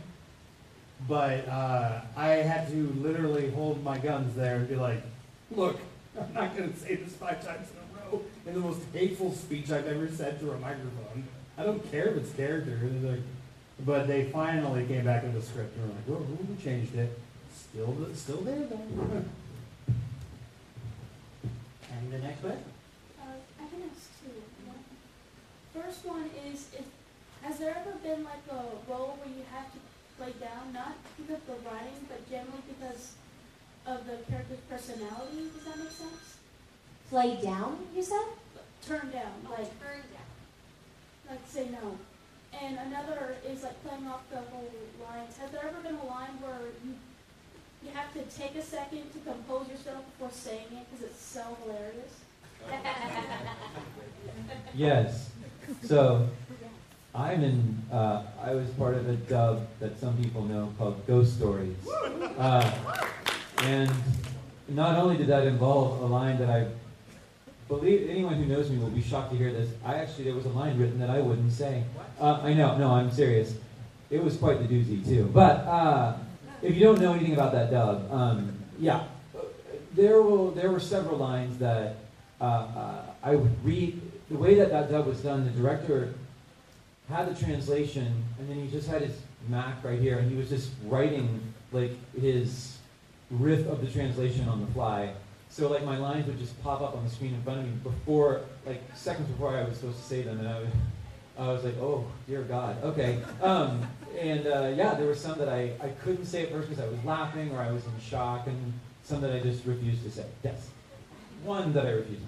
But uh, I had to literally hold my guns there and be like, look, I'm not going to say this five times in a row in the most hateful speech I've ever said through a microphone. I don't care if it's character. Like, but they finally came back with the script and were like, well, we changed it. Still, still there though. And the next one? Uh, I can ask two. One- First one is, if, has there ever been like a role where you have to play down, not because of the writing, but generally because of the character's personality? Does that make sense? Play down, you said? turn down, oh, like turn down. like say no. And another is like playing off the whole lines. Has there ever been a line where you you have to take a second to compose yourself before saying it because it's so hilarious? Yes. So, I'm in. Uh, I was part of a dub that some people know called Ghost Stories, uh, and not only did that involve a line that I believe anyone who knows me will be shocked to hear this. I actually there was a line written that I wouldn't say. Uh, I know. No, I'm serious. It was quite the doozy too. But uh, if you don't know anything about that dub, um, yeah, there will there were several lines that uh, uh, I would read. The way that that dub was done, the director had the translation, and then he just had his Mac right here, and he was just writing like his riff of the translation on the fly. So like my lines would just pop up on the screen in front of me before, like seconds before I was supposed to say them, and I, would, I was like, oh dear God, okay. Um, and uh, yeah, there were some that I, I couldn't say at first because I was laughing or I was in shock, and some that I just refused to say. Yes, one that I refused.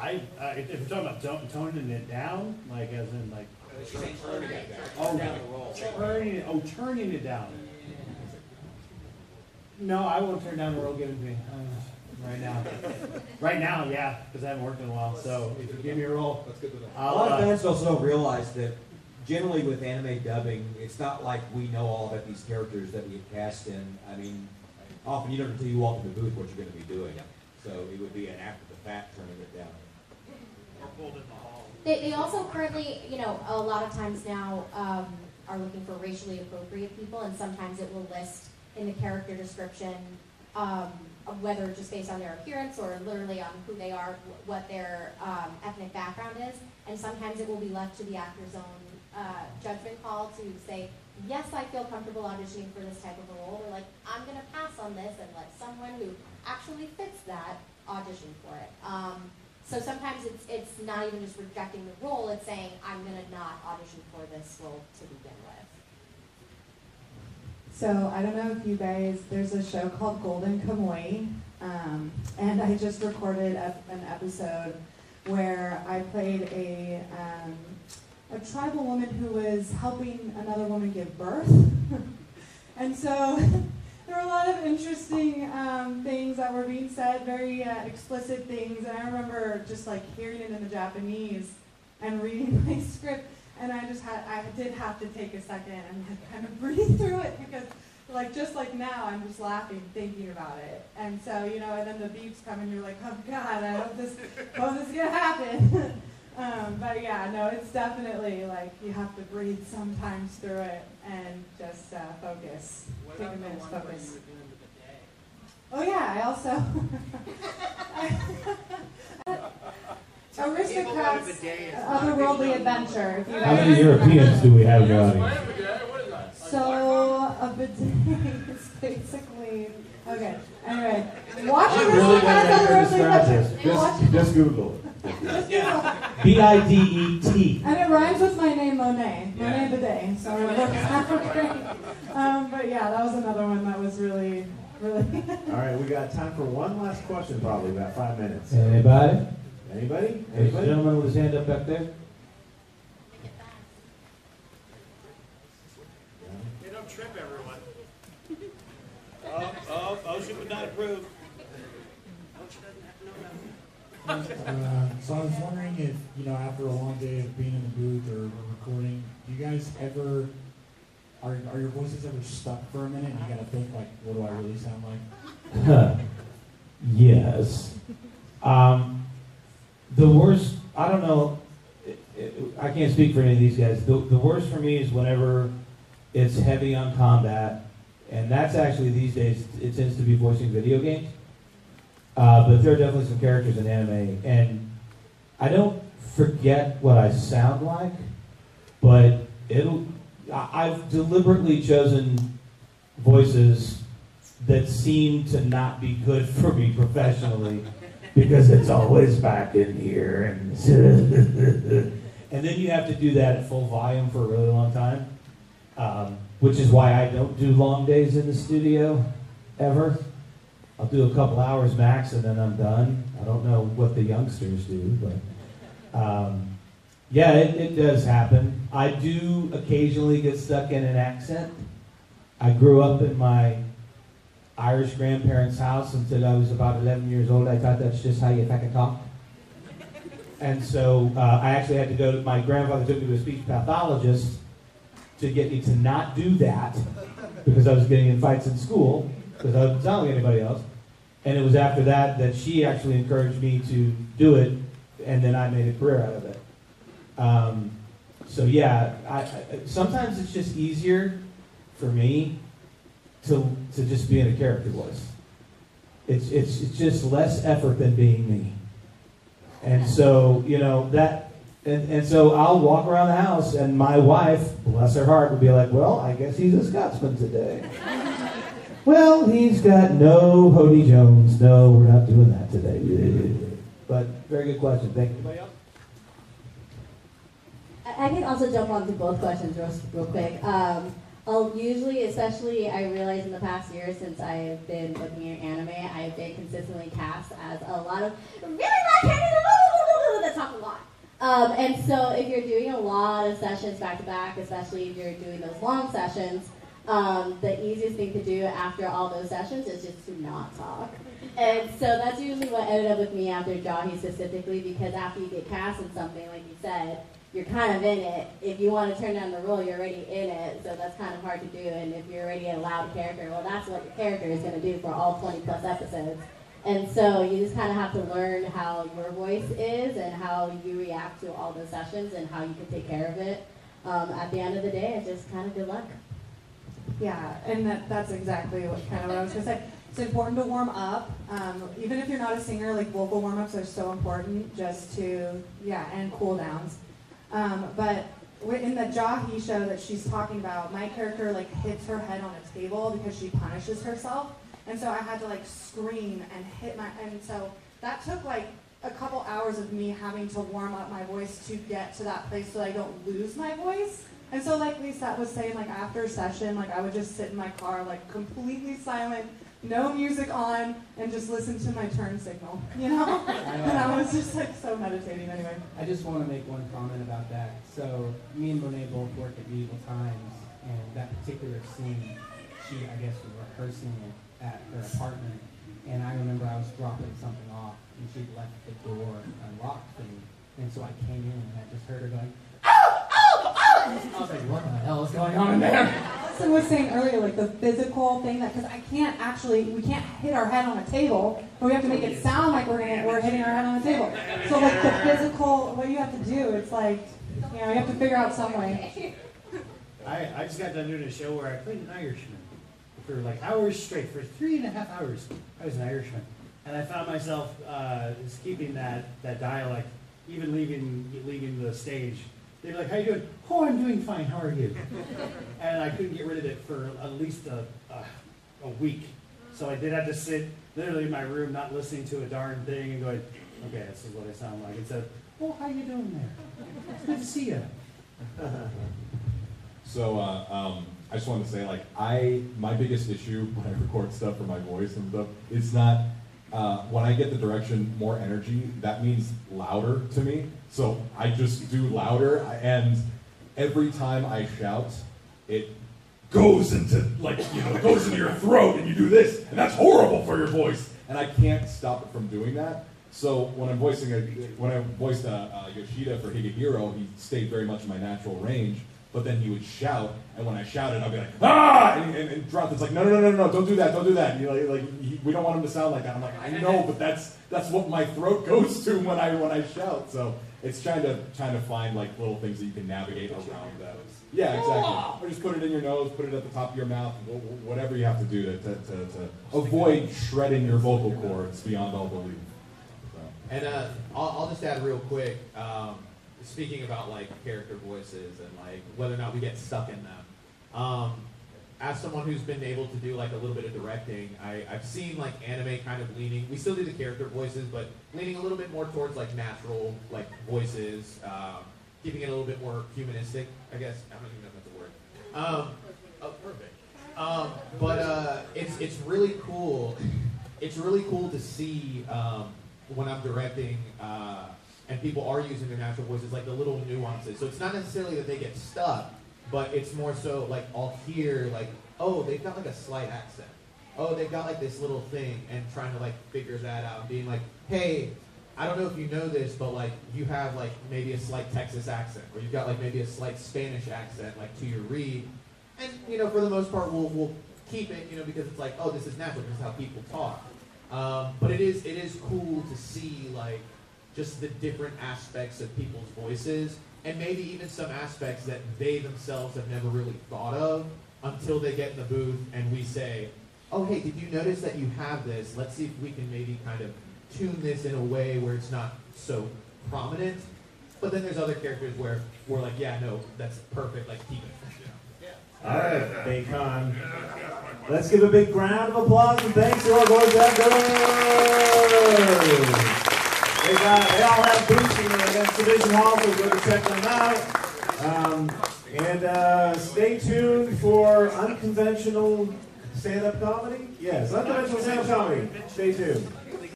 I, uh, if if you're talking about ton- toning it down, like as in like. Turning it down. Oh, Down the roll. Turning it, oh, turning it down. No, I won't turn down the roll given to me, uh, right now. Right now, yeah, because I haven't worked in a while, so if you give me a roll. That's good to know. A lot of fans also don't realize that generally with anime dubbing, it's not like we know all about these characters that we have cast in. I mean, often you don't until you walk in the booth what you're going to be doing. So it would be an after the fact turning it down. Or pulled in the hall. They, they also currently, you know, a lot of times now um, are looking for racially appropriate people, and sometimes it will list in the character description um, whether just based on their appearance or literally on who they are, what their um, ethnic background is. And sometimes it will be left to the actor's own uh, judgment call to say, yes, I feel comfortable auditioning for this type of a role, or like, I'm going to pass on this and let someone who actually fits that audition for it. Um, so sometimes it's, it's not even just rejecting the role, it's saying, I'm going to not audition for this role to begin with. So I don't know if you guys, there's a show called Golden Kamuy, um, and I just recorded an episode where I played a um, a tribal woman who was helping another woman give birth, and so there were a lot of interesting um, things that were being said, very uh, explicit things, and I remember just like hearing it in the Japanese and reading my script and I just had I did have to take a second and kind of breathe through it because like just like now I'm just laughing thinking about it. And so you know and then the beeps come and you're like oh god I hope this hope this is gonna happen um, but yeah no it's definitely like you have to breathe sometimes through it and just uh, focus What take a the minute to focus you were doing the bidet? oh yeah I also Aristocrats, Otherworldly Adventure. If you How many Europeans do we have in the audience? So a bidet is basically okay. Anyway, watch I'm really gonna Aristocrats Otherworldly Adventure. Just, just Google it. just Google. B I D E T. And it rhymes with my name, Monet. Yeah. Monet Bidet. So it works out great. Um, but yeah, that was another one that was really, really. All right, we got time for one last question, probably about five minutes. Anybody? Anybody? There's a Anybody? gentleman with his hand up back there. Hey, don't trip everyone. Oh, oh, motion would not approve. So I was wondering if, you know, after a long day of being in the booth or recording, do you guys ever, are, are your voices ever stuck for a minute and you gotta think like, what do I really sound like? yes. Um, the worst, I don't know, it- it- I can't speak for any of these guys. The, the worst for me is whenever it's heavy on combat, and that's actually these days, it tends to be voicing video games. Uh, but there are definitely some characters in anime, and I don't forget what I sound like, but it'll. I've deliberately chosen voices that seem to not be good for me professionally because it's always back in here and and then you have to do that at full volume for a really long time, um, which is why I don't do long days in the studio ever. I'll do a couple hours max and then I'm done. I don't know what the youngsters do, but um, yeah, it, it does happen. I do occasionally get stuck in an accent. I grew up in my Irish grandparents' house until I was about 11 years old. I thought that's just how you fucking talk. And so uh, I actually had to go to, my grandfather took me to a speech pathologist to get me to not do that because I was getting in fights in school because I wasn't like anybody else. And it was after that that she actually encouraged me to do it, and then I made a career out of it. Um, so yeah, I, I, sometimes it's just easier for me to to just be in a character voice. It's it's it's just less effort than being me. And so you know that, and, and so I'll walk around the house, and my wife, bless her heart, would be like, "Well, I guess he's a Scotsman today." well, he's got no Hody Jones. No, we're not doing that today. But very good question. Thank you. Anybody else? I I can also jump onto both questions real, real quick. Um, I'll usually, especially, I realize in the past year since I've been looking at anime, I've been consistently cast as a lot of really loud characters that talk a lot. Um, and so if you're doing a lot of sessions back to back, especially if you're doing those long sessions, um, the easiest thing to do after all those sessions is just to not talk. And so that's usually what ended up with me after Jahy specifically, because after you get cast in something, like you said, you're kind of in it. If you want to turn down the role, you're already in it, so that's kind of hard to do. And if you're already a loud character, well, that's what your character is going to do for all 20 plus episodes. And so you just kind of have to learn how your voice is and how you react to all those sessions and how you can take care of it. Um, at the end of the day, it's just kind of good luck. Yeah, and that, that's exactly what kind of what I was gonna say. It's important to warm up, um, even if you're not a singer. Like vocal warm ups are so important, just to yeah, and cool downs. Um, but in the Jahy show that she's talking about, my character like hits her head on a table because she punishes herself, and so I had to like scream and hit my, and so that took like a couple hours of me having to warm up my voice to get to that place so I don't lose my voice. And so like Lisa was saying, like after a session, like I would just sit in my car, like completely silent, no music on, and just listen to my turn signal, you know? and I was just like so meditating anyway. I just want to make one comment about that. So me and Monet both work at Medieval Times, and that particular scene, she I guess was rehearsing it at her apartment, and I remember I was dropping something off, and she'd left the door unlocked for me, and so I came in and I just heard her going, I was like, what the hell is going on in there? Alyson was saying earlier, like the physical thing that, because I can't actually, we can't hit our head on a table, but we have to make it sound like we're gonna, we're hitting our head on the table. So like the physical, what you have to do, it's like, you know, you have to figure out some way. I, I just got done doing a show where I played an Irishman for like hours straight, for three and a half hours. I was an Irishman. And I found myself uh, keeping that, that dialect, even leaving, leaving the stage. They'd be like, how you doing? Oh, I'm doing fine. How are you? and I couldn't get rid of it for at least a, a, a week. So I did have to sit literally in my room, not listening to a darn thing and going, okay, this is what I sound like. Instead of, oh, how you doing there? It's good to see you. So uh, um, I just wanted to say, like, I my biggest issue when I record stuff for my voice and stuff, it's not uh, when I get the direction more energy. That means louder to me. So I just do louder, and every time I shout, it goes into like you know goes into your throat, and you do this, and that's horrible for your voice. And I can't stop it from doing that. So when I'm voicing a, when I voiced uh, uh, Yoshida for Higehiro, he stayed very much in my natural range. But then he would shout, and when I shouted, I'd be like, ah, and, and, and Jonathan's like, no, no, no, no, no, don't do that, don't do that. And, like, like he, we don't want him to sound like that. I'm like, I know, but that's that's what my throat goes to when I when I shout. So it's trying to trying to find like little things that you can navigate around those. Yeah, exactly. Or just put it in your nose, put it at the top of your mouth, wh- wh- whatever you have to do to, to, to, to avoid shredding your vocal cords beyond all belief. So. And uh, I'll, I'll just add real quick. Um, speaking about like character voices and like whether or not we get stuck in them. Um, as someone who's been able to do like a little bit of directing, I, I've seen like anime kind of leaning. We still do the character voices, but leaning a little bit more towards like natural like voices, um, keeping it a little bit more humanistic. I guess I don't even know if that's a word. Um, oh, perfect. Um, but uh, it's it's really cool. it's really cool to see um, when I'm directing uh, and people are using their natural voices, like the little nuances. So it's not necessarily that they get stuck, but it's more so like I'll hear like, oh, they've got like a slight accent. Oh, they've got like this little thing, and trying to like figure that out, and being like, hey, I don't know if you know this, but like you have like maybe a slight Texas accent, or you've got like maybe a slight Spanish accent, like to your read, and you know for the most part we'll we'll keep it, you know, because it's like, oh, this is natural, this is how people talk. Um, but it is it is cool to see like just the different aspects of people's voices, and maybe even some aspects that they themselves have never really thought of until they get in the booth and we say, oh, hey, did you notice that you have this? Let's see if we can maybe kind of tune this in a way where it's not so prominent. But then there's other characters where we're like, yeah, no, that's perfect, like keep it. All right, Ba-Con. Let's give a big round of applause and thanks to our voice actors. They, got, they all have booths in the exhibition hall, so go to check them out. Um, and uh, stay tuned for unconventional stand-up comedy. Yes, unconventional stand-up comedy. Stay tuned.